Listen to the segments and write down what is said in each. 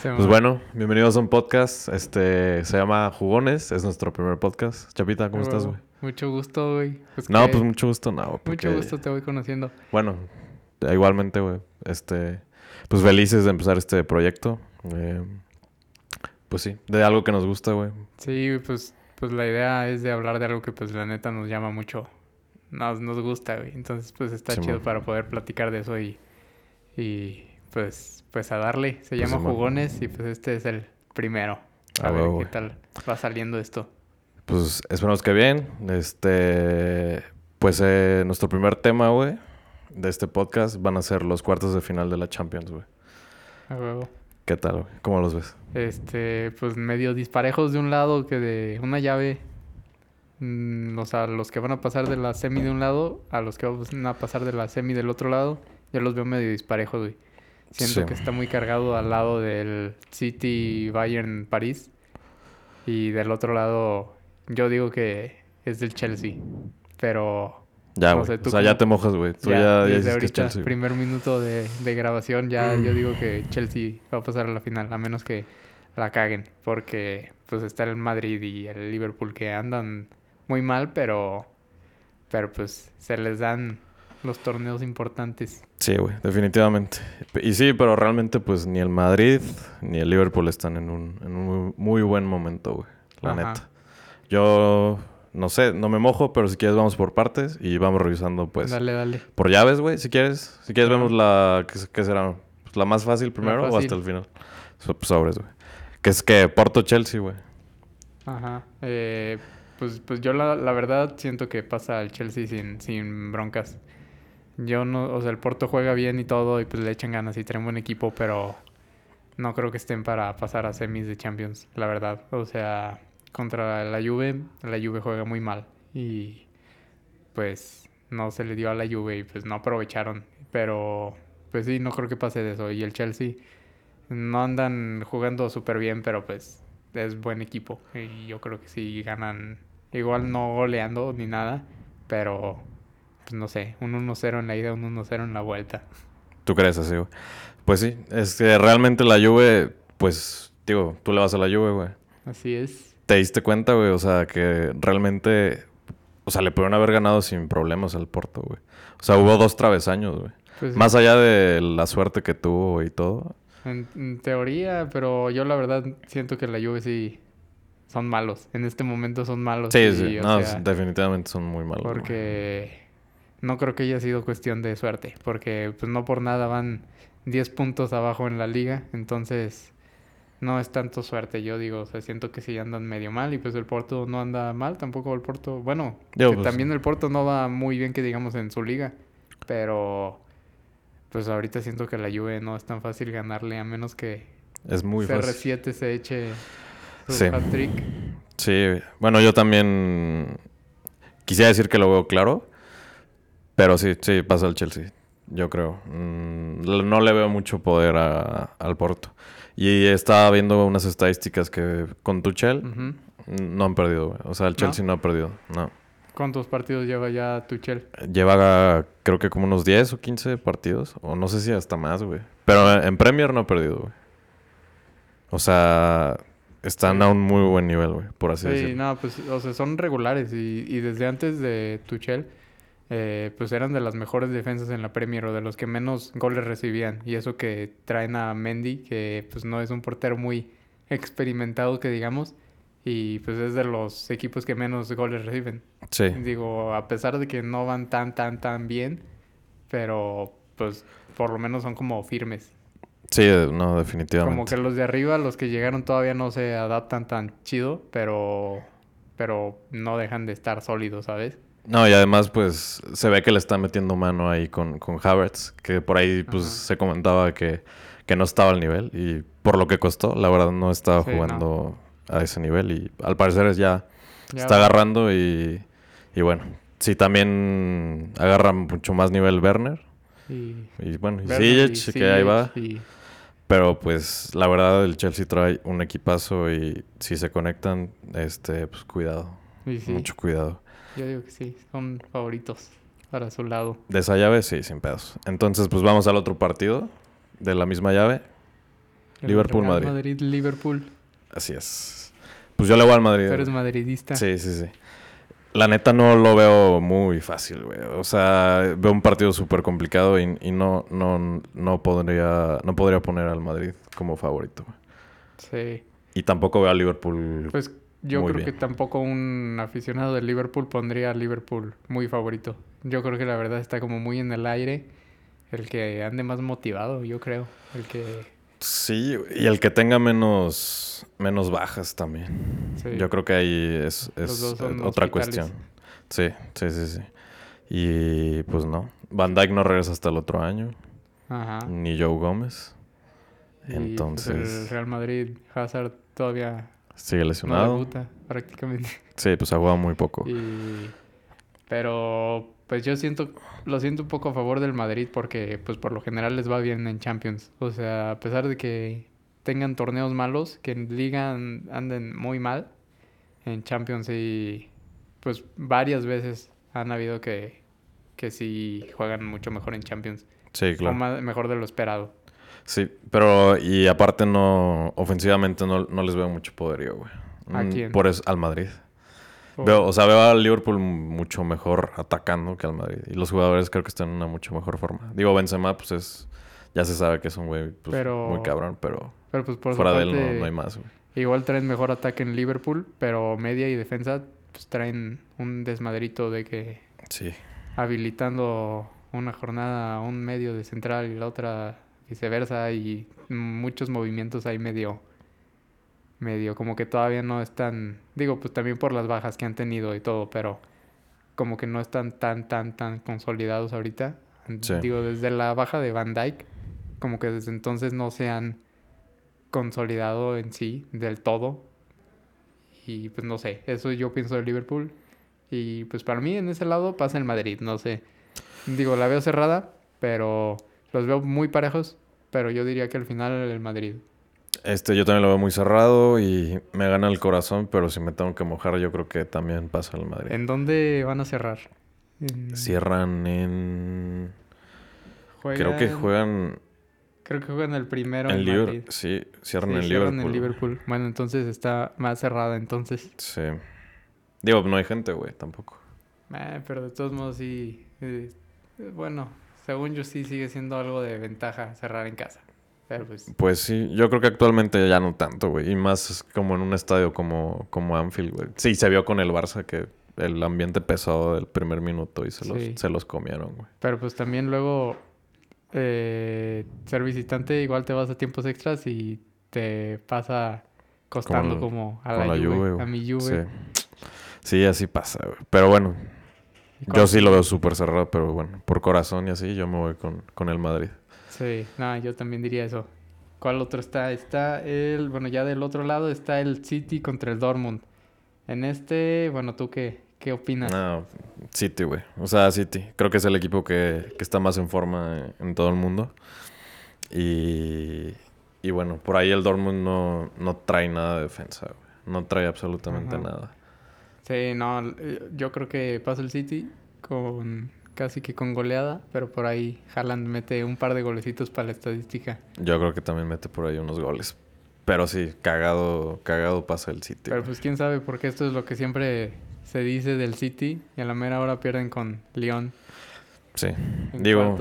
Pues bueno, bienvenidos a un podcast. Este se llama Jugones, es nuestro primer podcast. Chapita, ¿cómo estás, güey? Mucho gusto, güey. no, pues mucho gusto, no. Mucho gusto, te voy conociendo. Bueno, igualmente, güey. Este, pues felices de empezar este proyecto. Eh, pues sí, de algo que nos gusta, güey. Sí, pues, pues la idea es de hablar de algo que pues la neta nos llama mucho. Nos, nos gusta, güey. Entonces, pues está chido para poder platicar de eso y, y pues, pues a darle. Se pues llama Jugones y pues este es el primero. A, ver qué tal va saliendo esto. Pues esperamos que bien. Este, pues eh, nuestro primer tema, güey, de este podcast van a ser los cuartos de final de la Champions, güey. A huevo. ¿Qué tal, güey? ¿Cómo los ves? Este, pues medio disparejos de un lado que de una llave. Mm, o sea, los que van a pasar de la semi de un lado a los que van a pasar de la semi del otro lado, yo los veo medio disparejos, güey. Siento que está muy cargado al lado del City Bayern París. Y del otro lado, yo digo que es del Chelsea. Pero. Ya, güey. o sea, ya te mojas, güey. Tú ya, desde ahorita, primer minuto de, de grabación, ya yo digo que Chelsea va a pasar a la final, a menos que la caguen. Porque, pues, está el Madrid y el Liverpool que andan muy mal, pero. Pero, pues, se les dan los torneos importantes. Sí, güey, definitivamente. Y sí, pero realmente pues ni el Madrid ni el Liverpool están en un, en un muy, buen momento, güey. La neta. Yo no sé, no me mojo, pero si quieres vamos por partes y vamos revisando pues... Dale, dale. Por llaves, güey, si quieres. Si quieres vemos la... ¿Qué, será? Pues, ¿La más fácil primero o hasta el final? Pues, sobres, güey. Que es que Porto-Chelsea, güey. Ajá. Eh, pues, pues yo la, la verdad siento que pasa al Chelsea sin, sin broncas. Yo no, o sea, el Porto juega bien y todo y pues le echan ganas y tienen buen equipo, pero no creo que estén para pasar a semis de Champions, la verdad. O sea, contra la Juve, la Juve juega muy mal y pues no se le dio a la Juve y pues no aprovecharon, pero pues sí, no creo que pase de eso. Y el Chelsea no andan jugando súper bien, pero pues es buen equipo y yo creo que sí ganan, igual no goleando ni nada, pero pues no sé, un 1-0 en la ida, un 1-0 en la vuelta. ¿Tú crees así, güey? Pues sí, es que realmente la Juve, pues, digo, tú le vas a la Juve, güey. Así es. ¿Te diste cuenta, güey? O sea, que realmente, o sea, le pudieron haber ganado sin problemas al Porto, güey. O sea, hubo dos travesaños, güey. Pues Más allá de la suerte que tuvo y todo. En, teoría, pero yo la verdad siento que la Juve sí son malos. En este momento son malos. Sí, sí. No, definitivamente son muy malos. Porque no creo que haya sido cuestión de suerte, porque pues no por nada van 10 puntos abajo en la liga, entonces no es tanto suerte, yo digo, o sea, siento que sí andan medio mal y pues el Porto no anda mal, tampoco el Porto, bueno, pues, también el Porto no va muy bien que digamos en su liga, pero pues ahorita siento que la Juve no es tan fácil ganarle a menos que es muy CR7 se eche su sí. trick Sí, bueno, yo también quisiera decir que lo veo claro, pero sí, sí, pasa el Chelsea, yo creo. Mm, no le veo mucho poder al Porto. Y estaba viendo unas estadísticas que con Tuchel no han perdido, O sea, el Chelsea ¿No? ha perdido, no. ¿Cuántos partidos lleva ya Tuchel? Lleva, creo que como unos 10 o 15 partidos. O no sé si hasta más, güey. Pero en Premier no ha perdido, güey. O sea, están a un muy buen nivel, güey, por así decirlo. Sí, no, pues, o sea, son regulares. Y, y desde antes de Tuchel eh, pues eran de las mejores defensas en la Premier o de los que menos goles recibían. Y eso que traen a Mendy, que pues no es un portero muy experimentado que digamos, y pues es de los equipos que menos goles reciben. Sí. Digo, a pesar de que no van tan, tan, tan bien, pero pues por lo menos son como firmes. Sí, no, definitivamente. Como que los de arriba, los que llegaron todavía no se adaptan tan chido, pero, pero no dejan de estar sólidos, ¿sabes? No, y además, pues, se ve que le está metiendo mano ahí con, con Havertz, que por ahí, pues, se comentaba que, que, no estaba al nivel. Y por lo que costó, la verdad, no estaba jugando a ese nivel. Y al parecer ya, está agarrando y, y bueno, sí, también agarra mucho más nivel Werner. Y, bueno, y Ziyech, que ahí va. Pero pues la verdad el Chelsea trae un equipazo y si se conectan, este, pues cuidado. Mucho cuidado. Yo digo que sí, son favoritos para su lado. De esa llave, sí, sin pedos. Entonces, pues vamos al otro partido de la misma llave. Liverpool-Madrid. Madrid-Liverpool. Así es. Pues yo le voy al Madrid. Tú eres madridista. Sí, sí, sí. La neta no lo veo muy fácil, güey. O sea, veo un partido súper complicado y, no, no, no, podría, no podría poner al Madrid como favorito. Sí. Y tampoco veo al Liverpool. Pues yo creo que tampoco un aficionado del Liverpool pondría al Liverpool muy favorito. Yo creo que la verdad está como muy en el aire. El que ande más motivado, yo creo. El que... Sí, y el que tenga menos, menos bajas también. Yo creo que ahí es, otra cuestión. Sí, sí, sí, sí. Y pues no. Van Dyke no regresa hasta el otro año. Ajá. Ni Joe Gómez. Pues, Entonces. el Real Madrid, Hazard todavía. Sigue lesionado. prácticamente. Sí, pues ha jugado muy poco. Pero pues yo siento, lo siento un poco a favor del Madrid porque pues por lo general les va bien en Champions. O sea, a pesar de que tengan torneos malos, que en Liga anden muy mal, en Champions y pues varias veces han habido que, que sí juegan mucho mejor en Champions. Sí, claro. mejor de lo esperado. Sí, pero y aparte no, ofensivamente no, no les veo mucho poderío, güey. ¿A mm, quién? Por eso, al Madrid. Veo, o sea, veo al Liverpool mucho mejor atacando que al Madrid. Y los jugadores creo que están en una mucho mejor forma. Digo, Benzema, pues es... Ya se sabe que es un güey pues, muy cabrón, pero... Pero pues por fuera de él no, hay más, güey. Igual traen mejor ataque en Liverpool, pero media y defensa pues traen un desmadrito de que... Sí. Habilitando una jornada un medio de central y la otra viceversa y muchos movimientos ahí medio medio como que todavía no están, digo, pues también por las bajas que han tenido y todo, pero como que no están tan, tan, tan consolidados ahorita. Digo, desde la baja de Van Dyke, como que desde entonces no se han consolidado en sí del todo. Y pues no sé, eso yo pienso de Liverpool. Y pues para mí en ese lado pasa el Madrid, no sé. Digo, la veo cerrada, pero los veo muy parejos, pero yo diría que al final el Madrid. Este, yo también lo veo muy cerrado y me gana el corazón, pero si me tengo que mojar, yo creo que también pasa el Madrid. ¿En dónde van a cerrar? Cierran en. Creo que juegan. Creo que juegan el primero en, Madrid. Sí, cierran en cierran en Liverpool. Bueno, entonces está más cerrada, entonces. Sí. Digo, no hay gente, güey, tampoco. Eh, pero de todos modos sí. Eh, bueno, según yo sí sigue siendo algo de ventaja cerrar en casa. Pues, pues... sí, yo creo que actualmente ya no tanto, güey. Y más como en un estadio como, como Anfield, güey. Sí, se vio con el Barça que el ambiente pesado del primer minuto y se los, se los comieron, güey. Pero pues también luego eh, ser visitante igual te vas a tiempos extras y te pasa costando como, a la, Juve, a mi Juve. Sí. sí, así pasa, güey. Pero bueno, yo sí lo veo súper cerrado, pero bueno, por corazón y así yo me voy con, con el Madrid. Sí, no, yo también diría eso. ¿Cuál otro está? Está el, bueno, ya del otro lado está el City contra el Dortmund. En este, bueno, ¿tú qué, qué opinas? No, City, güey. O sea, City. Creo que es el equipo que, que está más en forma en, todo el mundo. Y, y, bueno, por ahí el Dortmund no, no trae nada de defensa, güey. No trae absolutamente nada. Sí, no, eh, yo creo que pasa el City con casi que con goleada, pero por ahí Haaland mete un par de golecitos para la estadística. Yo creo que también mete por ahí unos goles. Pero sí, cagado, cagado pasa el City. Pero pues quién sabe, porque esto es lo que siempre se dice del City y a la mera hora pierden con Lyon. Sí, digo,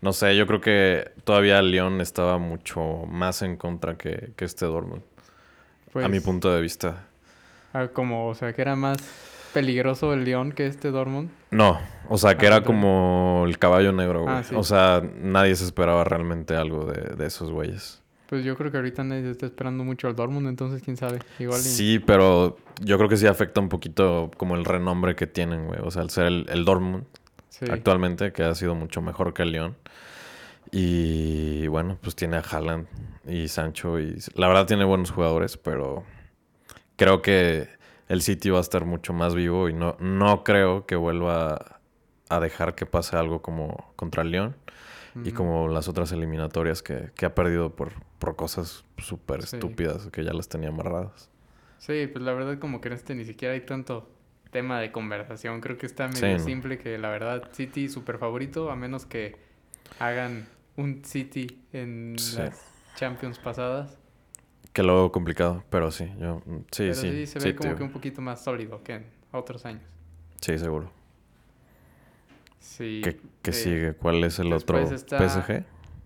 no sé, yo creo que todavía Lyon estaba mucho más en contra que, este Dortmund. a mi pues punto de vista. Ah, como, o sea, que era más peligroso el León que este Dortmund? No, o sea, que era como el caballo negro, güey. Ah, o sea, nadie se esperaba realmente algo de, esos güeyes. Pues yo creo que ahorita nadie está esperando mucho al Dortmund, entonces quién sabe. Igual Sí, pero yo creo que sí afecta un poquito como el renombre que tienen, güey. O sea, al ser el, Dortmund actualmente, que ha sido mucho mejor que el León. Y bueno, pues tiene a Haaland y Sancho y la verdad tiene buenos jugadores, pero creo que el City va a estar mucho más vivo y no, no creo que vuelva a dejar que pase algo como contra el León y como las otras eliminatorias que, ha perdido por, por cosas súper estúpidas que ya las tenía amarradas. Sí, pues la verdad como que en este ni siquiera hay tanto tema de conversación. Creo que está medio simple que la verdad City súper favorito a menos que hagan un City en las Champions pasadas. Que lo veo complicado, pero sí, yo mm, sí, Pero sí. sí, se ve como que un poquito más sólido que en otros años. Sí, seguro. Sí. ¿Qué, qué eh, sigue? ¿Cuál es el otro está- PSG?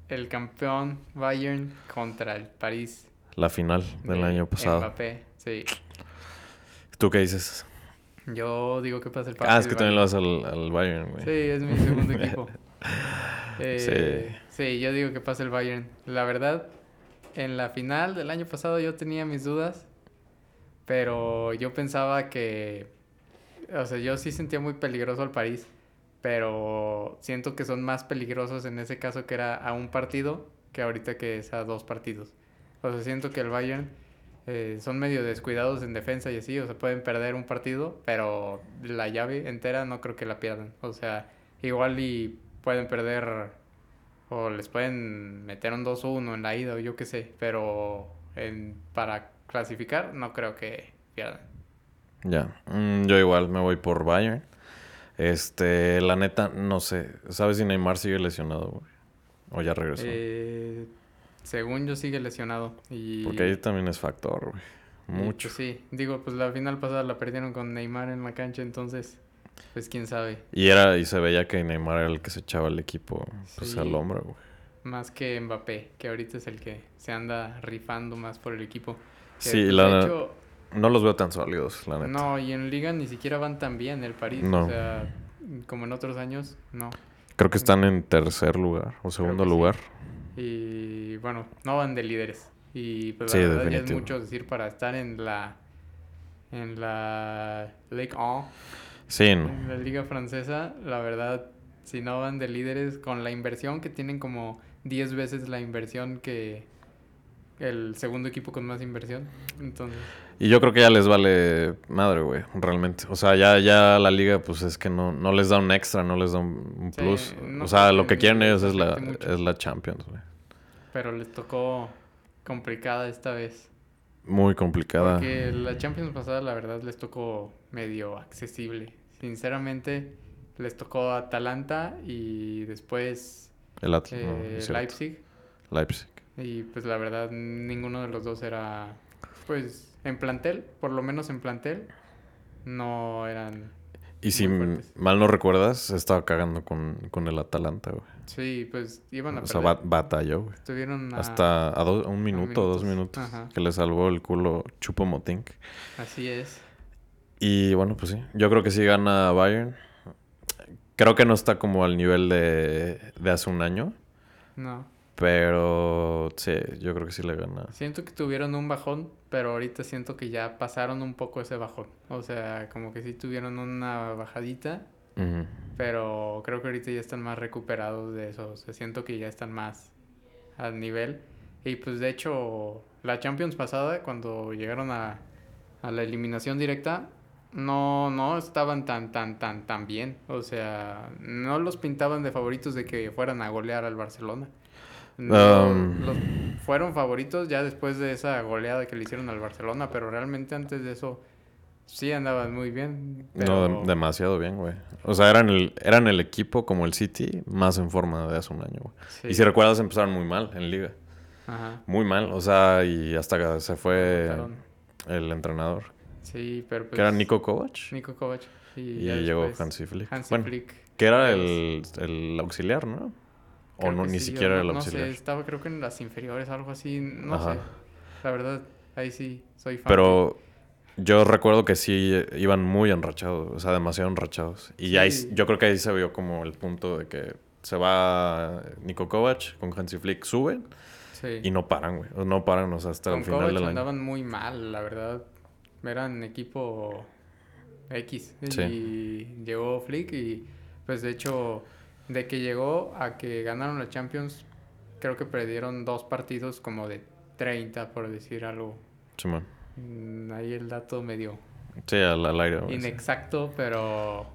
El campeón Bayern contra el París. La final del de año pasado. Mbappé. Sí. ¿Tú qué dices? Yo digo que pasa el Ah, es que también lo vas al, al Bayern, güey. Sí, es mi segundo equipo. Eh, sí. yo digo que pasa el Bayern. La verdad, en la final del año pasado yo tenía mis dudas, pero yo pensaba que, o sea, yo sí sentía muy peligroso al París, pero siento que son más peligrosos en ese caso que era a un partido que ahorita que es a dos partidos. O sea, siento que el Bayern eh, son medio descuidados en defensa y así, o sea, pueden perder un partido, pero la llave entera no creo que la pierdan. O sea, igual y pueden perder o les pueden meter un 2-1 en la ida o yo qué sé, pero en, para clasificar no creo que pierdan. Ya. Mm, yo igual me voy por Bayern. Este, la neta, no sé. ¿Sabes si Neymar sigue lesionado, güey? O ya regresó. Eh, según yo sigue lesionado y... Porque ahí también es factor, güey. y, Mucho. pues, sí, digo, pues la final pasada la perdieron con Neymar en la cancha, entonces, pues quién sabe. Y era, y se veía que Neymar era el que se echaba el equipo pues Sí. al hombro, güey. Más que Mbappé, que ahorita es el que se anda rifando más por el equipo. Que, Sí, la- de hecho, No los veo tan sólidos, la neta. No, y en Liga ni siquiera van tan bien el París. No. O sea, como en otros años, no. Creo que están en tercer lugar o segundo que sí. lugar. Y bueno, no van de líderes. Y pues Sí, la verdad ya es mucho decir para estar en la en la Ligue 1, Sí, en la liga francesa, la verdad, si no van de líderes con la inversión que tienen como 10 veces la inversión que el segundo equipo con más inversión. Entonces, Y yo creo que ya les vale madre, güey, realmente. O sea, ya, ya la liga, pues es que no, no les da un extra, no les da un, un Sí, plus. no o sea, lo que quieren ellos es la, mucho. es la Champions, güey. pero les tocó complicada esta vez. Muy complicada. Porque la Champions pasada, la verdad, les tocó medio accesible. Sinceramente, les tocó Atalanta y después El eh, no. Leipzig. Leipzig. Y pues la verdad, ninguno de los dos era, pues, en plantel, por lo menos en plantel, no eran... Y si mal no recuerdas, estaba cagando con, con el Atalanta, güey. Sí, pues iban a O sea, batalló, güey. Estuvieron a- Hasta a, do- a un minuto, dos minutos. Ajá. Que le salvó el culo Chupo Moting. Así es. Y bueno, pues sí. Yo creo que sí gana Bayern. Creo que no está como al nivel de, de hace un año. No. Pero sí, yo creo que sí le gana. Siento que tuvieron un bajón, pero ahorita siento que ya pasaron un poco ese bajón. O sea, como que sí tuvieron una bajadita, pero creo que ahorita ya están más recuperados de eso. O sea, siento que ya están más al nivel. Y pues de hecho, la Champions pasada, cuando llegaron a, a la eliminación directa, no, no estaban tan, tan, tan, tan bien. O sea, no los pintaban de favoritos de que fueran a golear al Barcelona. No, Um. los- fueron favoritos ya después de esa goleada que le hicieron al Barcelona, pero realmente antes de eso sí andaban muy bien. No, demasiado bien, güey. O sea, eran el, eran el equipo como el City más en forma de hace un año, güey. Sí. Y si recuerdas, empezaron muy mal en liga. Ajá. Muy mal. O sea, y hasta que se fue el entrenador. Sí, pero pues... que era Nico Kovac. Nico Kovac. Y, llegó Hansi Flick. Hansi bueno, Flick. que era Pues, el, el auxiliar, ¿no? O creo no, que ni sí, siquiera o era el no, no auxiliar. sé, estaba creo que en las inferiores, algo así. No Ajá. sé. La verdad, ahí sí soy fan. Pero yo recuerdo que sí iban muy enrachados, o sea, demasiado enrachados. Y ahí, Sí. yo creo que ahí se vio como el punto de que se va Nico Kovac con Hansi Flick, suben Sí. y no paran, güey. No paran, o sea, hasta Con el final Kovac del año. andaban muy mal, la verdad. Eran equipo X. Sí. Y llegó Flick y pues de hecho, de que llegó a que ganaron la Champions, creo que perdieron dos partidos como de 30, por decir algo. Simón. Mm, Ahí el dato medio Sí, al, al aire. güey, sí. inexacto, pero,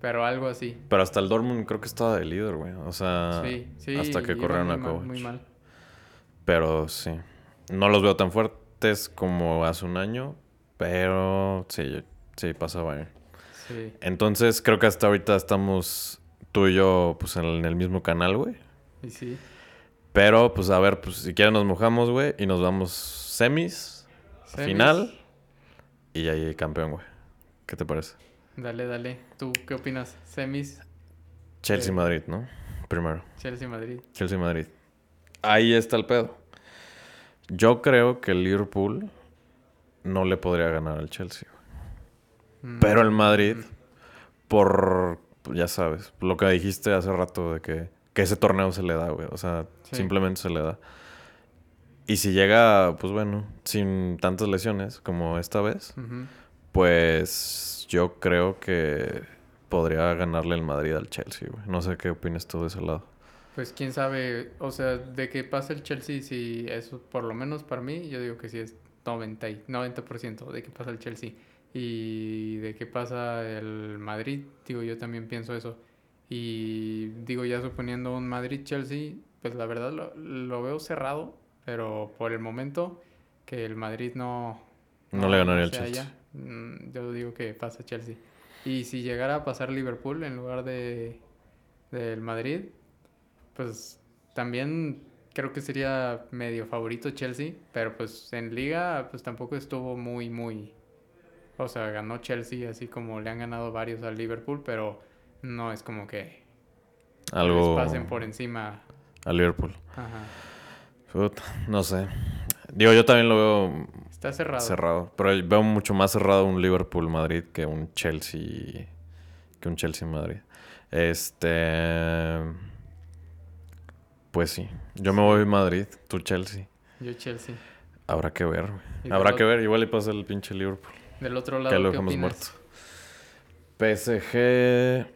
pero algo así. Pero hasta el Dortmund creo que estaba de líder, güey. O sea, sí, sí. hasta que corrieron a Kovac. Muy mal. Pero sí. No los veo tan fuertes como hace un año, pero sí, sí pasa Bayern. Sí. Entonces creo que hasta ahorita estamos tú y yo pues en el, mismo canal, güey. Y sí. Pero, pues, a ver, pues, si quieren nos mojamos, güey, y nos vamos semis, final, y ahí campeón, güey. ¿Qué te parece? Dale, dale. ¿Tú qué opinas? Semis. Chelsea-Madrid, ¿no? Primero. Chelsea-Madrid. Chelsea-Madrid. Ahí está el pedo. Yo creo que el Liverpool no le podría ganar al Chelsea. Mm. Pero el Madrid, por, ya sabes, lo que dijiste hace rato de que, que ese torneo se le da, güey. O sea, simplemente se le da. Y si llega, pues bueno, sin tantas lesiones como esta vez, pues yo creo que podría ganarle el Madrid al Chelsea, güey. No sé qué opinas tú de ese lado. Pues quién sabe, o sea, de qué pasa el Chelsea, si eso, por lo menos para mí, yo digo que sí es 90, 90% de qué pasa el Chelsea. Y de qué pasa el Madrid, digo, yo también pienso eso. Y digo, ya suponiendo un Madrid-Chelsea, pues la verdad lo, lo, veo cerrado, pero por el momento que el Madrid no... No, le ganaría el Chelsea. Mm, yo digo que pasa Chelsea. Y si llegara a pasar Liverpool en lugar de del Madrid, pues también creo que sería medio favorito Chelsea, pero pues en liga pues tampoco estuvo muy muy o sea, ganó Chelsea así como le han ganado varios al Liverpool, pero no es como que algo pasen por encima al Liverpool. Ajá. no sé. Digo, yo también lo veo Está cerrado. Cerrado, pero veo mucho más cerrado un Liverpool Madrid que un Chelsea que un Chelsea Madrid. Este pues sí. Yo me voy a Madrid, tú Chelsea. Yo Chelsea. Habrá que ver, Habrá que ver. Igual y pasa el pinche Liverpool. Del otro lado, que lo dejamos muerto. PSG...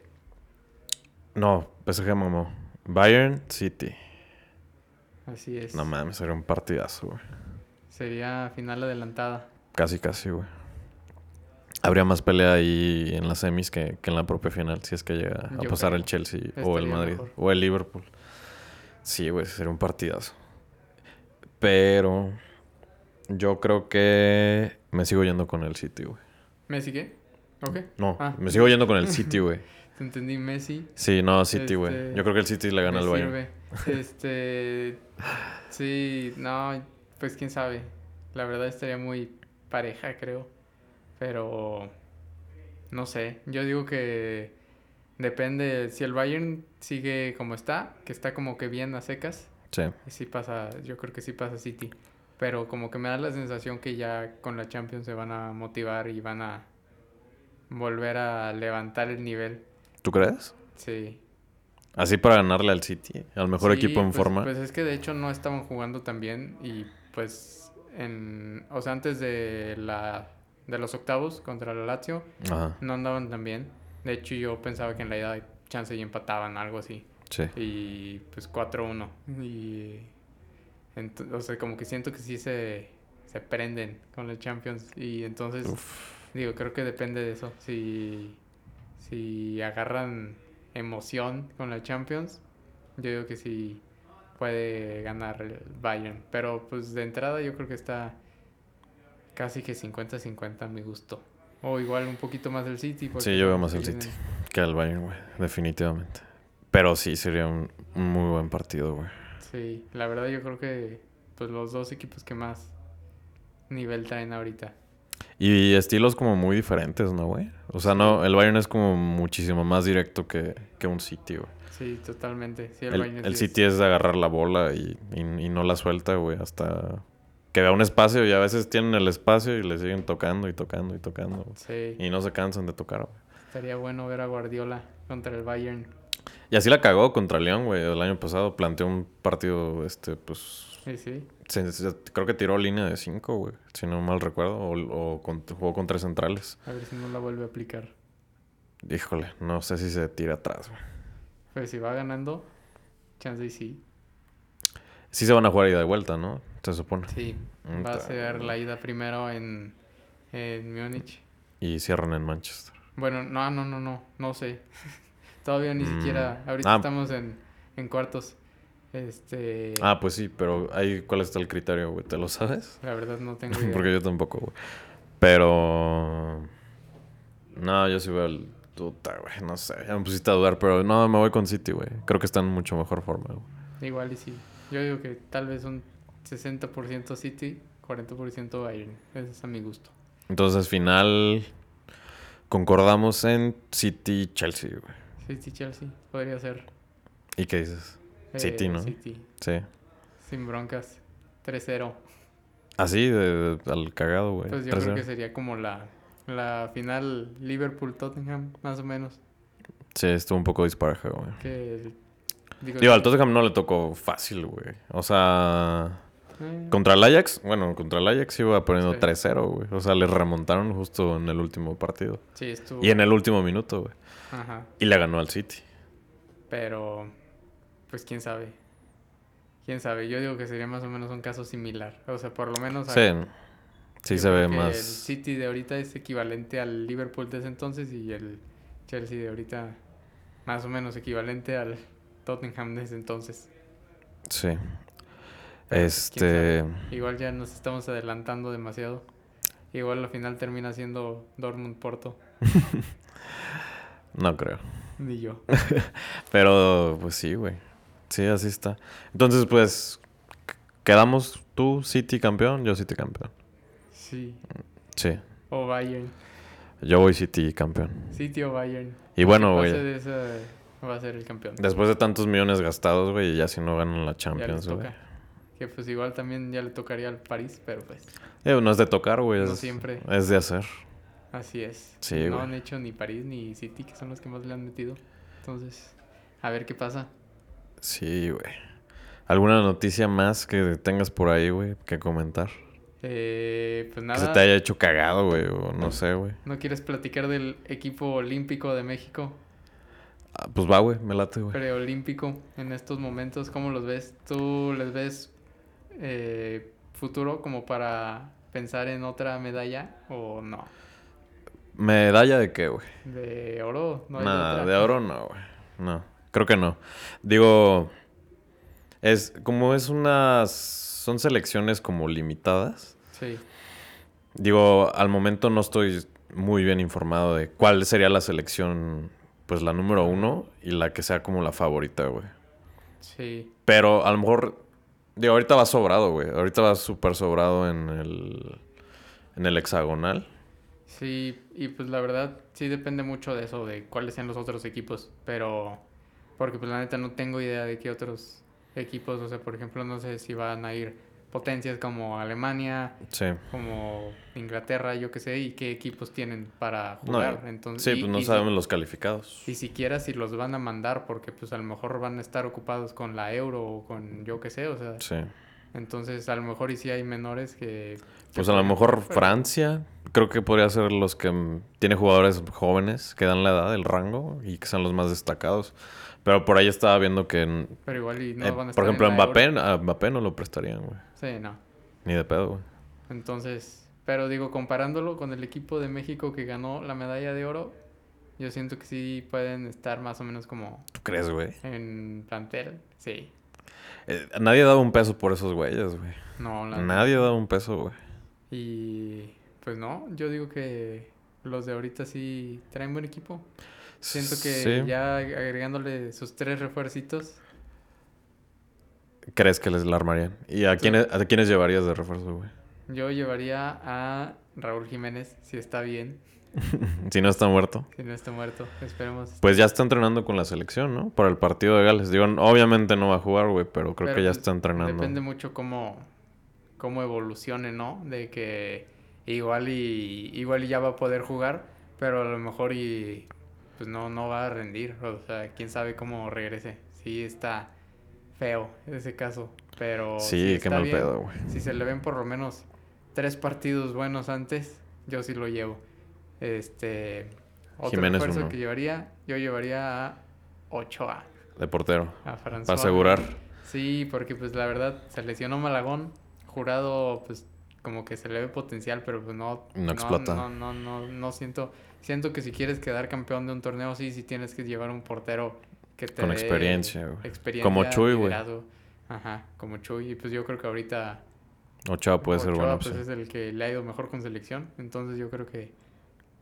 No, PSG mamó. Bayern City. Así es. No mames, sería un partidazo, güey. Sería final adelantada. Casi, casi, güey. Habría más pelea ahí en las semis que, en la propia final, si es que llega a pasar el Chelsea o el Madrid o el Liverpool. Sí, güey, sería un partidazo. Pero yo creo que me sigo yendo con el City, güey. ¿Messi qué? ¿Ok? No, ah. me sigo yendo con el City, güey. Te entendí, Messi. Sí, no, City, güey. Este, yo creo que el City le gana al Bayern. Este. sí, no, pues quién sabe. La verdad estaría muy pareja, creo. Pero. No sé. Yo digo que Depende, si el Bayern sigue como está, que está como que bien a secas. Sí. Sí pasa, yo creo que sí pasa City. Pero como que me da la sensación que ya con la Champions se van a motivar y van a volver a levantar el nivel. ¿Tú crees? Sí. Así para ganarle al City, al mejor equipo en pues, forma. Pues es que de hecho no estaban jugando tan bien y pues en, o sea, antes de la de los octavos contra el Lazio no andaban tan bien. De hecho, yo pensaba que en la edad chance y empataban, algo así. Sí. Y pues 4-1. Y. O sea, como que siento que sí se, se prenden con los Champions. Y entonces, digo, creo que depende de eso. Si, si agarran emoción con la Champions, yo digo que sí puede ganar el Bayern. Pero pues de entrada yo creo que está casi que 50-50 a mi gusto. O igual un poquito más el City. Sí, yo veo más el City que el Bayern, güey. Definitivamente. Pero sí, sería un, muy buen partido, güey. Sí, la verdad yo creo que pues los dos equipos que más nivel traen ahorita. Y estilos como muy diferentes, ¿no, güey? O sea, no, el Bayern es como muchísimo más directo que, un City, güey. Sí, totalmente. Sí, el, el, City es... de agarrar la bola y, y no la suelta, güey, hasta que vea un espacio y a veces tienen el espacio y le siguen tocando y tocando y tocando. Sí. Y no se cansan de tocar, güey. Estaría bueno ver a Guardiola contra el Bayern. Y así la cagó contra León, güey, el año pasado. Planteó un partido, este, pues... Sí, sí. creo que tiró línea de cinco, güey, si no mal recuerdo. O, jugó con tres centrales. A ver si no la vuelve a aplicar. Híjole, no sé si se tira atrás, güey. Pero si va ganando, chance y sí. Sí se van a jugar ida de vuelta, ¿no? Se supone. Sí. Va a ser la ida primero en, en Múnich. Y cierran en Manchester. Bueno, no, no, no, no. No sé. Todavía ni mm. siquiera. Ahorita ah. estamos en, en cuartos. Este... Ah, pues sí, pero ahí, ¿cuál está el criterio, güey? ¿Te lo sabes? La verdad no tengo idea. Porque yo tampoco, güey. Pero... No, yo sí veo el... Puta, güey, no sé. Ya me pusiste a dudar, pero no, me voy con City, güey. Creo que está en mucho mejor forma, güey. Igual y sí. Yo digo que tal vez un 60% City, 40% Bayern. Ese es a mi gusto. Entonces, final, concordamos en City-Chelsea, güey. City-Chelsea, podría ser. ¿Y qué dices? City, Eh, ¿no? City, Sí. sin broncas. 3-0. Así, de, al cagado, güey. Pues yo 3-0. creo que sería como la, la final Liverpool-Tottenham, más o menos. Sí, estuvo un poco dispareja, güey. Que, digo, Digo, al Tottenham no le tocó fácil, güey. O sea, eh, contra el Ajax, bueno, contra el Ajax iba poniendo Sí. 3-0, güey. O sea, le remontaron justo en el último partido. sí, estuvo. Y en el último minuto, güey. Ajá. Y le ganó al City. Pero, pues quién sabe. Quién sabe. Yo digo que sería más o menos un caso similar. O sea, por lo menos. Sí, a- sí se ve más... El City de ahorita es equivalente al Liverpool de ese entonces y el Chelsea de ahorita más o menos equivalente al Tottenham de ese entonces. Sí. Pero, Este... Igual ya nos estamos adelantando demasiado. Igual al final termina siendo Dortmund Porto. No creo. Ni yo. Pero, pues sí, güey. Sí, así está. Entonces, pues, quedamos tú, City campeón, yo City campeón. Sí. Sí. O Bayern. Yo voy City campeón. City o Bayern. Y bueno, güey, va a ser el campeón. después de tantos millones gastados, güey, ya si no ganan la Champions, güey. Que pues igual también ya le tocaría al París, pero pues Eh, no es de tocar, güey. No es, siempre. Es de hacer. Así es. Sí, no güey. han hecho ni París ni City, que son los que más le han metido. Entonces, a ver qué pasa. Sí, güey. ¿Alguna noticia más que tengas por ahí, güey, que comentar? Eh, pues Que nada. se te haya hecho cagado, güey, o no sé, güey. ¿No quieres platicar del equipo olímpico de México? Ah, pues va, güey, me late, güey. Preolímpico en estos momentos, ¿cómo los ves? ¿Tú les ves eh, futuro como para pensar en otra medalla o no? ¿Medalla de qué, güey? ¿De oro? No Nada, de oro no, güey. No, creo que no. Digo, es como es unas... Son selecciones como limitadas. Sí, Digo, al momento no estoy muy bien informado de cuál sería la selección, pues la número uno y la que sea como la favorita, güey. sí. Pero a lo mejor, digo, ahorita va sobrado, güey. Ahorita va súper sobrado en el, en el hexagonal. Sí, y pues la verdad sí depende mucho de eso, de cuáles sean los otros equipos, pero porque pues la neta no tengo idea de qué otros equipos, o sea, por ejemplo, no sé si van a ir potencias como Alemania, Sí. como Inglaterra, yo qué sé, y qué equipos tienen para No, jugar. Entonces, sí, y- pues no si- sabemos los calificados. Y siquiera si los van a mandar, porque pues a lo mejor van a estar ocupados con la euro o con yo qué sé, o sea, Sí. entonces a lo mejor y sí hay menores que... Pues a lo mejor Francia, creo que podría ser los que tiene jugadores jóvenes que dan la edad, el rango y que sean los más destacados. Pero por ahí estaba viendo que, en- Pero igual y no eh, van a estar por en ejemplo, la Mbappé, a Mbappé no lo prestarían, güey. Sí, no. Ni de pedo, güey. Entonces, pero digo, comparándolo con el equipo de México que ganó la medalla de oro, yo siento que sí pueden estar más o menos como ¿Tú crees, güey? en plantel. Sí. Eh, nadie daba un peso por esos güeyes, güey. No, la Nadie daba un peso, güey. Y pues no, yo digo que los de ahorita sí traen buen equipo. Siento que Sí. ya agregándole sus tres refuercitos, ¿Crees que les la armarían? ¿Y a, Sí. quiénes, a quiénes llevarías de refuerzo, güey? yo llevaría a Raúl Jiménez, si está bien, si no está muerto. si no está muerto. Esperemos. Pues ya está entrenando con la selección, ¿no? Para el partido de Gales. Digo, obviamente no va a jugar, güey, pero creo Pero, que ya pues, está entrenando. Depende mucho cómo, cómo evolucione, ¿no? De que igual y igual y ya va a poder jugar, pero a lo mejor y pues no, no va a rendir. O sea, quién sabe cómo regrese. Sí está feo ese caso. Pero Sí, si qué mal bien, pedo, güey. Si se le ven por lo menos tres partidos buenos antes, yo sí lo llevo. Este otro Jiménez refuerzo uno. que llevaría, yo llevaría a Ochoa. De portero. A. Para asegurar. Sí, porque pues la verdad se lesionó Malagón. Jurado, pues como que se le ve potencial, pero pues no. No explota. No, no, no, no siento. Siento que si quieres quedar campeón de un torneo, sí, sí tienes que llevar un portero que te Con experiencia, güey. experiencia, Como Chuy, güey. Ajá, como Chuy. Y pues yo creo que ahorita Ochoa puede ser Ochoa, buena pues opción. es el que le ha ido mejor con selección. Entonces yo creo que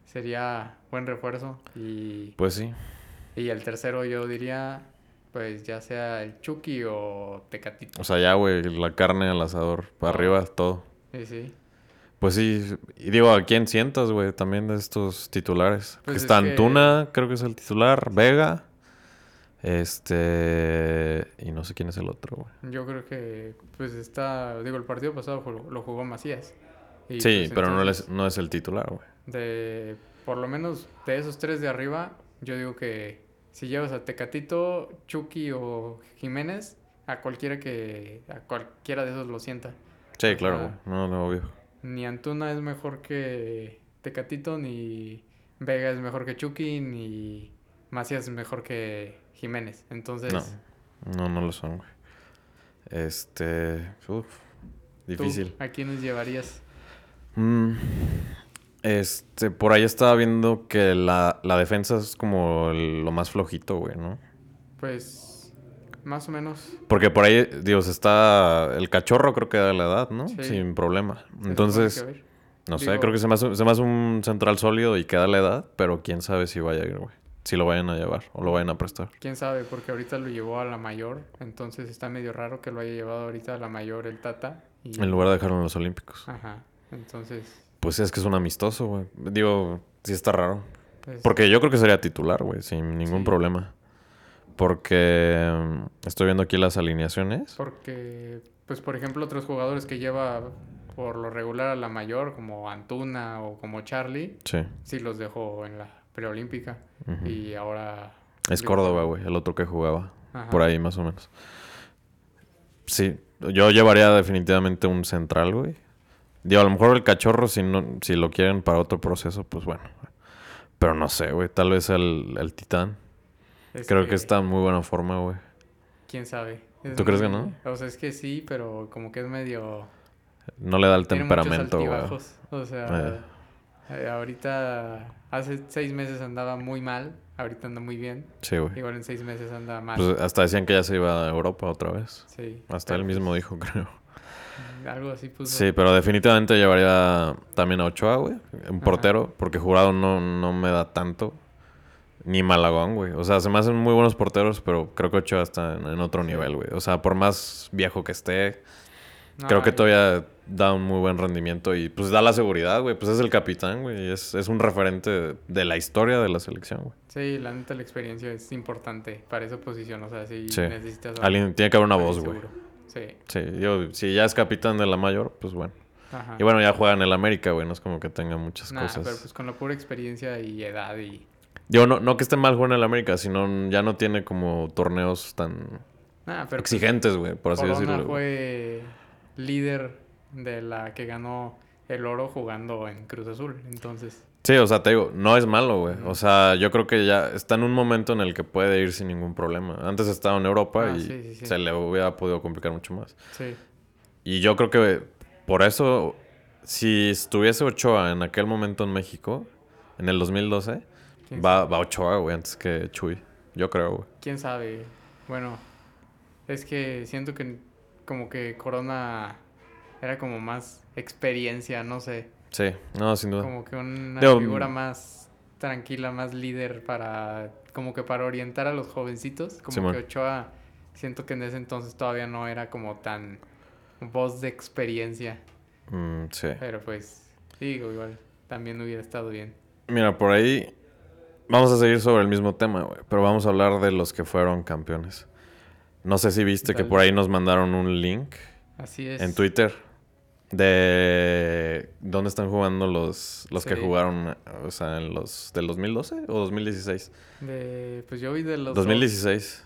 sería buen refuerzo. Y, Pues sí. y el tercero yo diría pues ya sea el Chucky o Tecatito. O sea, ya, güey, la carne al asador, para arriba, todo. Sí, sí. Pues sí, y digo, ¿a quién sientas, güey? También de estos titulares. Pues Está Antuna, creo que es el titular, Vega. Este. Y no sé quién es el otro, güey. Yo creo que, pues está. Digo, el partido pasado lo jugó Macías. sí, pues, pero no, es, no es el titular, güey. De. Por lo menos de esos tres de arriba, yo digo que si llevas a Tecatito, Chucky o Jiménez, a cualquiera que. A cualquiera de esos lo sienta. Sí, claro. No, no, obvio. Ni Antuna es mejor que Tecatito, ni Vega es mejor que Chucky, ni Macías es mejor que Jiménez. Entonces. No, no, no lo son, güey. Este. Uf, difícil. ¿A quiénes llevarías? Mm, este, por ahí estaba viendo que la, la defensa es como lo más flojito, güey, ¿no? Pues. Más o menos. Porque por ahí, Dios, está el cachorro, creo que da la edad, ¿no? Sin problema. Entonces, no sé, creo que se me, hace, se me hace un central sólido y queda la edad, pero quién sabe si vaya a ir, güey si lo vayan a llevar o lo vayan a prestar. Quién sabe, porque ahorita lo llevó a la mayor, entonces está medio raro que lo haya llevado ahorita a la mayor el Tata. En lugar de dejarlo en los Olímpicos. Ajá, entonces. Pues es que es un amistoso, güey. Digo, sí está raro. Pues porque yo creo que sería titular, güey, sin ningún problema. Porque mm, estoy viendo aquí las alineaciones. Porque, pues por ejemplo, otros jugadores que lleva por lo regular a la mayor, como Antuna o como Charlie, sí, sí los dejó en la preolímpica. Y ahora... Es Córdoba, güey, el otro que jugaba. Por ahí, más o menos. Sí, yo llevaría definitivamente un central, güey. Digo, a lo mejor el cachorro, si, no, si lo quieren para otro proceso, pues bueno. Pero no sé, güey. Tal vez el, el titán. Creo que... está en muy buena forma, güey. ¿Quién sabe? ¿Tú crees que no? O sea, es que sí, pero como que es medio... No le da el temperamento, güey. O sea... Eh. Eh, ahorita, hace seis meses andaba muy mal, ahorita anda muy bien. Sí, güey. Igual en seis meses anda mal. Pues hasta decían que ya se iba a Europa otra vez. Sí. Hasta él mismo pues dijo, creo. Algo así puso. Sí, pero definitivamente llevaría también a Ochoa, güey. Un portero, porque jurado no, no me da tanto. Ni Malagón, güey. O sea, se me hacen muy buenos porteros, pero creo que Ochoa está en, otro nivel, güey. O sea, por más viejo que esté, creo que todavía da un muy buen rendimiento y pues da la seguridad, güey. Pues es el capitán, güey. Es, es un referente de la historia de la selección, güey. Sí, la neta la experiencia es importante para esa posición. O sea, si necesitas... Alguien tiene que haber una voz, güey. Sí. Sí, yo, si ya es capitán de la mayor, pues bueno. Ajá. Y bueno, ya juega en el América, güey. No es como que tenga muchas cosas. pero pues con la pura experiencia y edad y... Digo, no, no que esté mal jugando en el América, sino ya no tiene como torneos tan pero pues, exigentes, güey, por así decirlo. fue líder de la que ganó el oro jugando en Cruz Azul. Entonces. Sí, o sea, te digo, no es malo, güey. O sea, yo creo que ya está en un momento en el que puede ir sin ningún problema. Antes estaba en Europa ah, y se le hubiera podido complicar mucho más. Sí. Y yo creo que por eso, si estuviese Ochoa en aquel momento en México, en el 2012, va, va Ochoa, güey, antes que Chuy. Yo creo, güey. ¿Quién sabe? Bueno, es que siento que como que Corona era como más experiencia, no sé. Sí, no, sin duda. Como que una figura más tranquila, más líder para, como que para orientar a los jovencitos. Como que Ochoa, siento que en ese entonces todavía no era como tan voz de experiencia. Mm, sí. Pero pues, digo, igual, también hubiera estado bien. Mira, por ahí vamos a seguir sobre el mismo tema, güey, pero vamos a hablar de los que fueron campeones. No sé si viste que por ahí nos mandaron un link. Así es. En Twitter de dónde están jugando los, los que jugaron, o sea, en los del 2012 o 2016. De, pues yo vi de los 2016.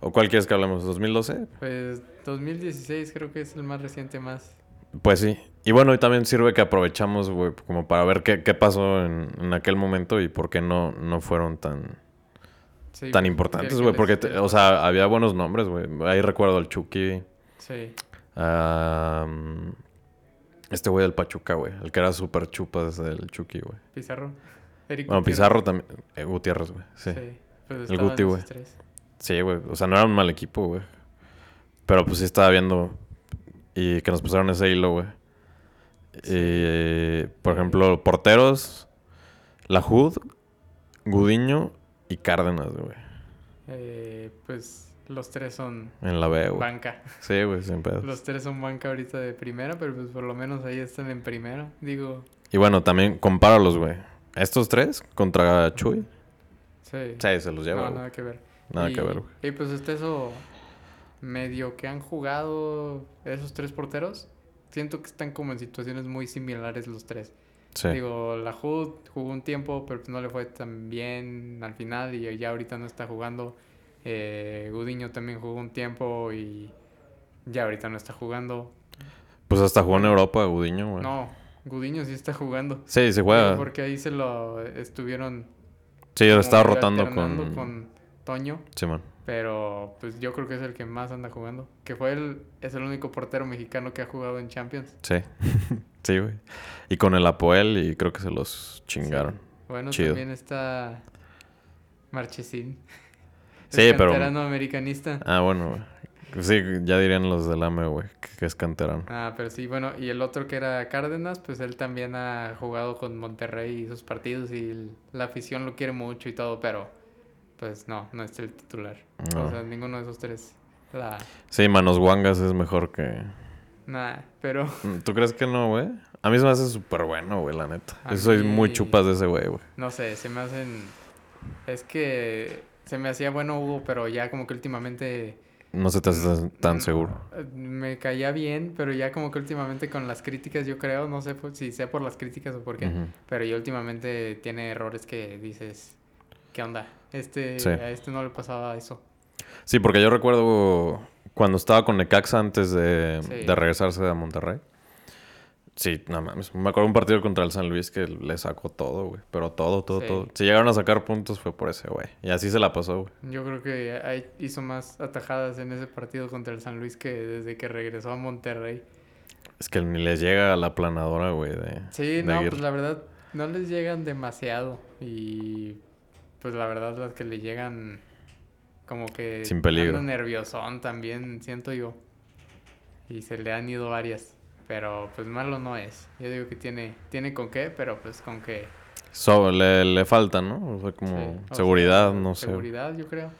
¿O cuál quieres que hablemos? ¿2012? Pues 2016 creo que es el más reciente más. Pues sí. Y bueno, y también sirve que aprovechamos, güey, como para ver qué, qué pasó en, en, aquel momento y por qué no, no fueron tan, tan importantes, güey. Porque, o sea, había buenos nombres, güey. Ahí recuerdo al Chucky. Sí. Este güey del Pachuca, güey. El que era súper chupa desde el Chucky, güey. Pizarro. Eric bueno, Pizarro también. Eh, Gutiérrez, güey. Sí. Pues el Guti, güey. Sí, güey. O sea, no era un mal equipo, güey. Pero pues sí estaba viendo. Y que nos pusieron ese hilo, güey. Y, por ejemplo, porteros. La Hood, Gudiño y Cárdenas, güey. Eh, pues los tres son en la B, güey. banca. Sí, güey, sin pedos. Los tres son banca ahorita de primera, pero pues por lo menos ahí están en primera. Digo, Y bueno, también compáralos, güey. Estos tres contra Chuy. sí. Sí, se los lleva, no, nada que ver. Nada y, que ver, güey. Y pues este eso medio que han jugado esos tres porteros. Siento que están como en situaciones muy similares los tres. Sí. Digo, la Hood jugó un tiempo, pero pues no le fue tan bien al final y ya ahorita no está jugando. Eh, Gudiño también jugó un tiempo y ya ahorita no está jugando. Pues hasta jugó en Europa, Gudiño, güey. No, Gudiño sí está jugando. Sí, se juega. Porque ahí se lo estuvieron Sí, como estaba rotando con... con Toño. Simón. Pero pues yo creo que es el que más anda jugando. Que fue el, es el único portero mexicano que ha jugado en Champions. Sí. sí, güey. Y con el Apoel y creo que se los chingaron. Bueno, Chido. también está Marchesín. Sí, pero- canterano americanista. Ah, bueno, güey. Sí, ya dirían los del AME, güey, que, es canterano. Ah, pero sí, bueno, y el otro que era Cárdenas, pues él también ha jugado con Monterrey y sus partidos y la afición lo quiere mucho y todo, pero pues no, no es el titular. No. O sea, ninguno de esos tres. La... Sí, Manos Guangas es mejor que... Nada, pero ¿Tú crees que no, güey? A mí se me hace súper bueno, güey, la neta. Yo soy muy chupas de ese güey, güey. no sé, se me hacen... Es que se me hacía bueno Hugo, pero ya como que últimamente... No se te hace tan- Mm, seguro. Me caía bien, pero ya como que últimamente con las críticas, yo creo, no sé si sea por las críticas o por qué, pero ya últimamente tiene errores que dices, ¿qué onda? Este, Sí. A este no le pasaba eso. Sí, porque yo recuerdo cuando estaba con Necaxa antes de, Sí. de regresarse a Monterrey. Sí, no mames. Me acuerdo un partido contra el San Luis que le sacó todo, güey. Pero todo, todo, Sí. todo. Si llegaron a sacar puntos fue por ese, güey. Y así se la pasó, güey. Yo creo que hizo más atajadas en ese partido contra el San Luis que desde que regresó a Monterrey. Es que ni les llega a la planadora, güey, de, Sí, de no, pues la verdad no les llegan demasiado y pues la verdad las que le llegan como que Sin peligro. nerviosón también, siento yo. Y se le han ido varias, pero pues malo no es. Yo digo que tiene tiene con qué, pero pues con qué. So, le, le falta, ¿no? O sea, como Sí, o seguridad, sea, no sé. Seguridad, yo creo.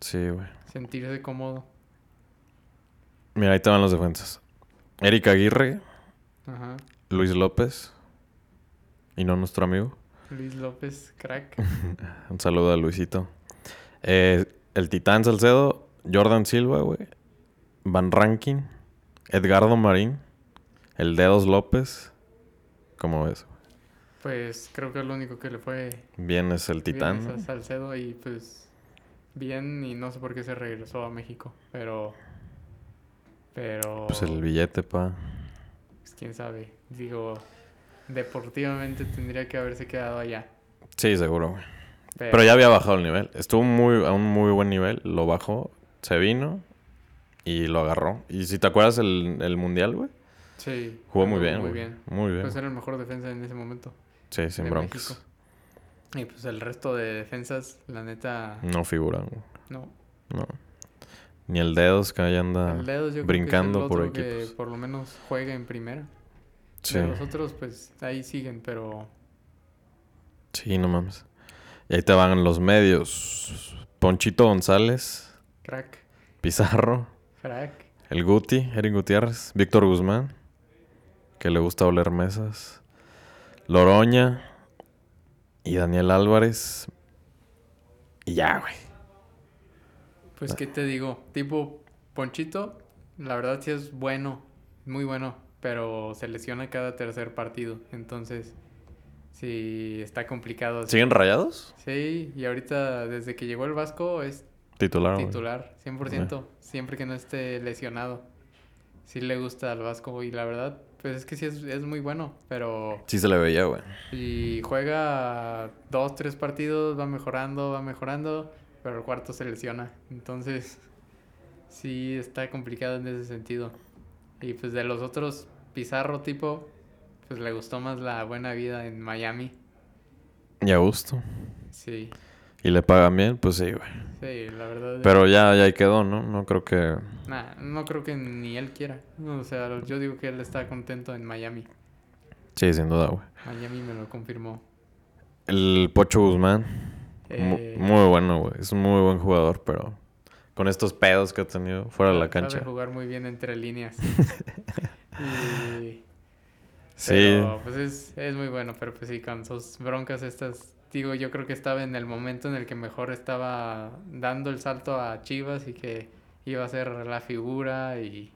Sí, güey. Sentirse cómodo. Mira, ahí te van los defensas. Eric Aguirre, Ajá. Luis López. Y no nuestro amigo. Luis López, crack. Un saludo a Luisito. Eh, el Titán Salcedo, Jordan Silva, güey. Van Rankin, Edgardo Marín, el Dedos López. ¿Cómo ves? Pues creo que lo único que le fue Bien es el Titán. bien ¿no? es a Salcedo y pues bien y no sé por qué se regresó a México, pero pero Pues el billete, pa. pues, quién sabe. Digo, deportivamente tendría que haberse quedado allá. Sí, seguro, güey. Pero, Pero ya había bajado el nivel. Estuvo muy, a un muy buen nivel. Lo bajó, se vino y lo agarró. Y si te acuerdas el, el mundial, güey. sí, Jugó muy bien, muy güey. bien. Muy bien. Pues era el mejor defensa en ese momento. sí, sin broncas. México. Y pues el resto de defensas, la neta, No figuran, güey. no. No. Ni el dedos que ahí anda. El dedos yo brincando creo que es el por otro que equipos. por lo menos juega en primera. Sí. Los otros, pues ahí siguen, pero Sí, no mames. Y ahí te van los medios. Ponchito González, crack, Pizarro, crack. el Guti, Eric Gutiérrez, Víctor Guzmán, que le gusta oler mesas, Loroña y Daniel Álvarez. Y ya, güey. Pues, ¿qué te digo? Tipo, Ponchito, la verdad sí es bueno, muy bueno, pero se lesiona cada tercer partido. Entonces, sí, está complicado. ¿Siguen rayados? Sí, y ahorita desde que llegó el Vasco es Titular. titular, 100%, siempre que no esté lesionado. Sí le gusta al Vasco y la verdad, pues es que sí es, es muy bueno, pero Sí se le veía, güey. y juega dos, tres partidos, va mejorando, va mejorando, pero el cuarto se lesiona. Entonces, sí está complicado en ese sentido. Y pues de los otros, Pizarro tipo, pues le gustó más la buena vida en Miami. Y a gusto. Sí, Y le pagan bien, pues sí, güey. sí, la verdad. Pero ya, ya ahí quedó, ¿no? No creo que... Nah, no creo que ni él quiera. O sea, yo digo que él está contento en Miami. Sí, sin duda, güey. Miami me lo confirmó. El Pocho Guzmán. Eh, muy bueno, güey. Es un muy buen jugador, pero con estos pedos que ha tenido fuera de la cancha. Sabe jugar muy bien entre líneas. y... Sí. pues es, es muy bueno, pero pues sí, con sus broncas estas digo, yo creo que estaba en el momento en el que mejor estaba dando el salto a Chivas y que iba a ser la figura y...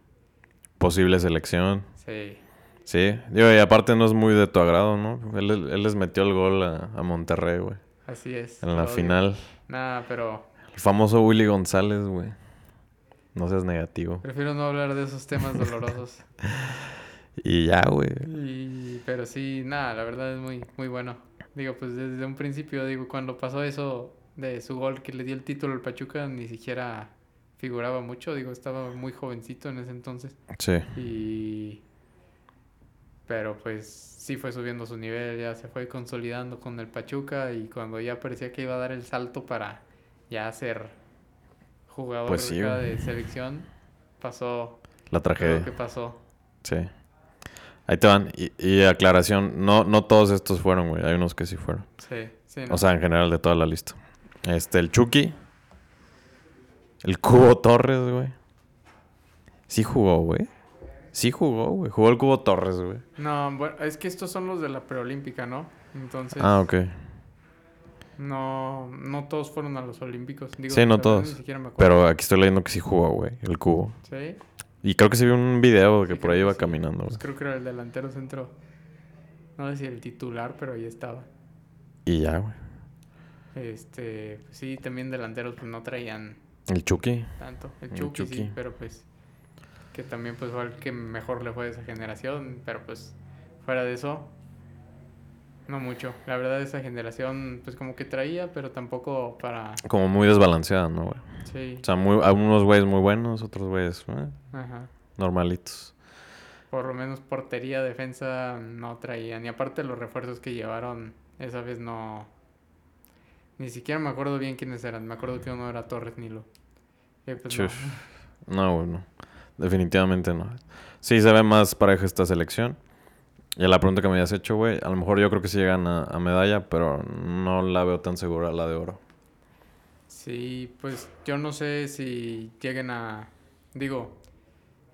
Posible selección. Sí. Sí, digo, y aparte no es muy de tu agrado, ¿no? Él, les metió el gol a, Monterrey, güey. Así es. En la final. Nada, pero... El famoso Willy González, güey. No seas negativo. Prefiero no hablar de esos temas dolorosos. y ya, güey. Y... Pero sí, nada, la verdad es muy, muy bueno. Digo, pues desde un principio, digo, cuando pasó eso de su gol que le dio el título al Pachuca, ni siquiera figuraba mucho. Digo, estaba muy jovencito en ese entonces. Sí. Y... Pero pues sí fue subiendo su nivel, ya se fue consolidando con el Pachuca y cuando ya parecía que iba a dar el salto para ya ser jugador pues de selección, pasó la tragedia. Lo que pasó. Sí. Ahí te van. Y, aclaración, no, no todos estos fueron, güey. Hay unos que sí fueron. Sí, sí. O sea, en general de toda la lista. Este, el Chucky. El Cubo Torres, güey. Sí jugó, güey. Sí jugó, güey. Jugó el Cubo Torres, güey. No, bueno, es que estos son los de la preolímpica, ¿no? Entonces. Ah, ok. No, no todos fueron a los olímpicos. sí, no todos. Pero aquí estoy leyendo que sí jugó, güey. El Cubo. Sí. Y creo que se vio un video que por ahí iba caminando. Pues creo que era el delantero centro. No sé si el titular, pero ahí estaba. Y ya, güey. Este, sí, también delanteros pues no traían... El Chucky. Tanto. El, Chucky, sí, pero pues... Que también pues fue el que mejor le fue de esa generación. Pero pues fuera de eso, no mucho. La verdad, esa generación, pues como que traía, pero tampoco para. Como muy desbalanceada, ¿no, güey? Sí. O sea, muy, algunos güeyes muy buenos, otros güeyes eh, Ajá. normalitos. Por lo menos portería, defensa no traían. Y aparte, los refuerzos que llevaron esa vez no. Ni siquiera me acuerdo bien quiénes eran. Me acuerdo que uno era Torres Nilo. Eh, pues no. no, güey, no. Definitivamente no. Sí, se ve más pareja esta selección. Y a la pregunta que me habías hecho, güey, a lo mejor yo creo que sí llegan a, medalla, pero no la veo tan segura la de oro. Sí, pues yo no sé si lleguen a... Digo,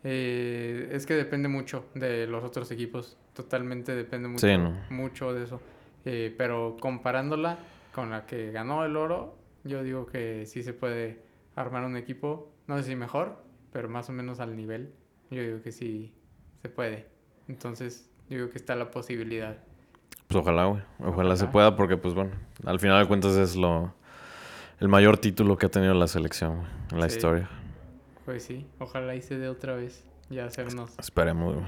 eh, es que depende mucho de los otros equipos. Totalmente depende mucho, mucho de eso. Eh, pero comparándola con la que ganó el oro, yo digo que sí se puede armar un equipo, no sé si mejor, pero más o menos al nivel. Yo digo que sí se puede. Entonces, digo que está la posibilidad. Pues ojalá, güey. Ojalá, se pueda porque, pues bueno, al final de cuentas es lo... El mayor título que ha tenido la selección, en la historia. Pues sí, ojalá y se dé otra vez. Ya hacernos... Esperemos, güey.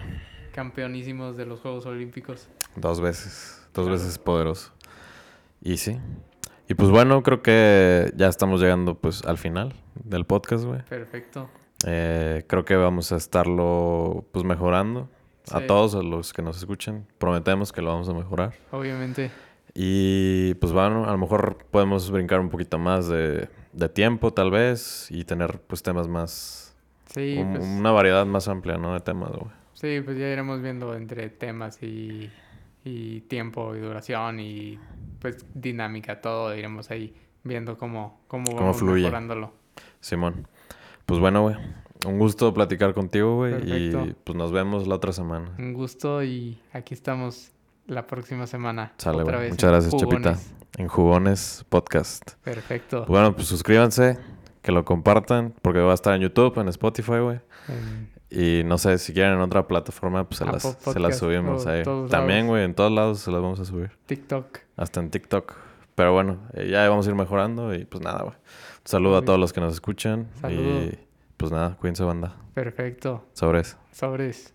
Campeonísimos de los Juegos Olímpicos. Dos veces. Dos veces poderoso. Y sí. Y pues bueno, creo que ya estamos llegando pues al final del podcast, güey. Perfecto. Eh, creo que vamos a estarlo pues mejorando. A todos los que nos escuchen, prometemos que lo vamos a mejorar. Obviamente. Y pues bueno, a lo mejor podemos brincar un poquito más de, tiempo tal vez y tener pues temas más... Sí, pues Una variedad más amplia, ¿no? De temas, güey. Sí, pues ya iremos viendo entre temas y, y tiempo y duración y pues dinámica, todo iremos ahí viendo cómo, cómo, ¿Cómo vamos fluye. mejorándolo. Simón. Pues bueno, güey. Un gusto platicar contigo, güey. Y pues nos vemos la otra semana. Un gusto y aquí estamos la próxima semana. Sale, otra vez Muchas gracias, Chupita. En Jugones Podcast. Perfecto. Bueno, pues suscríbanse, que lo compartan, porque va a estar en YouTube, en Spotify, güey. Y no sé, si quieren en otra plataforma, pues se, las, se las, subimos ahí. También, güey, en todos lados se las vamos a subir. TikTok. Hasta en TikTok. Pero bueno, eh, ya vamos a ir mejorando y pues nada, güey. saludo a todos los que nos escuchan. Y pues nada, cuídense, banda. Perfecto. Sobres. Sobres.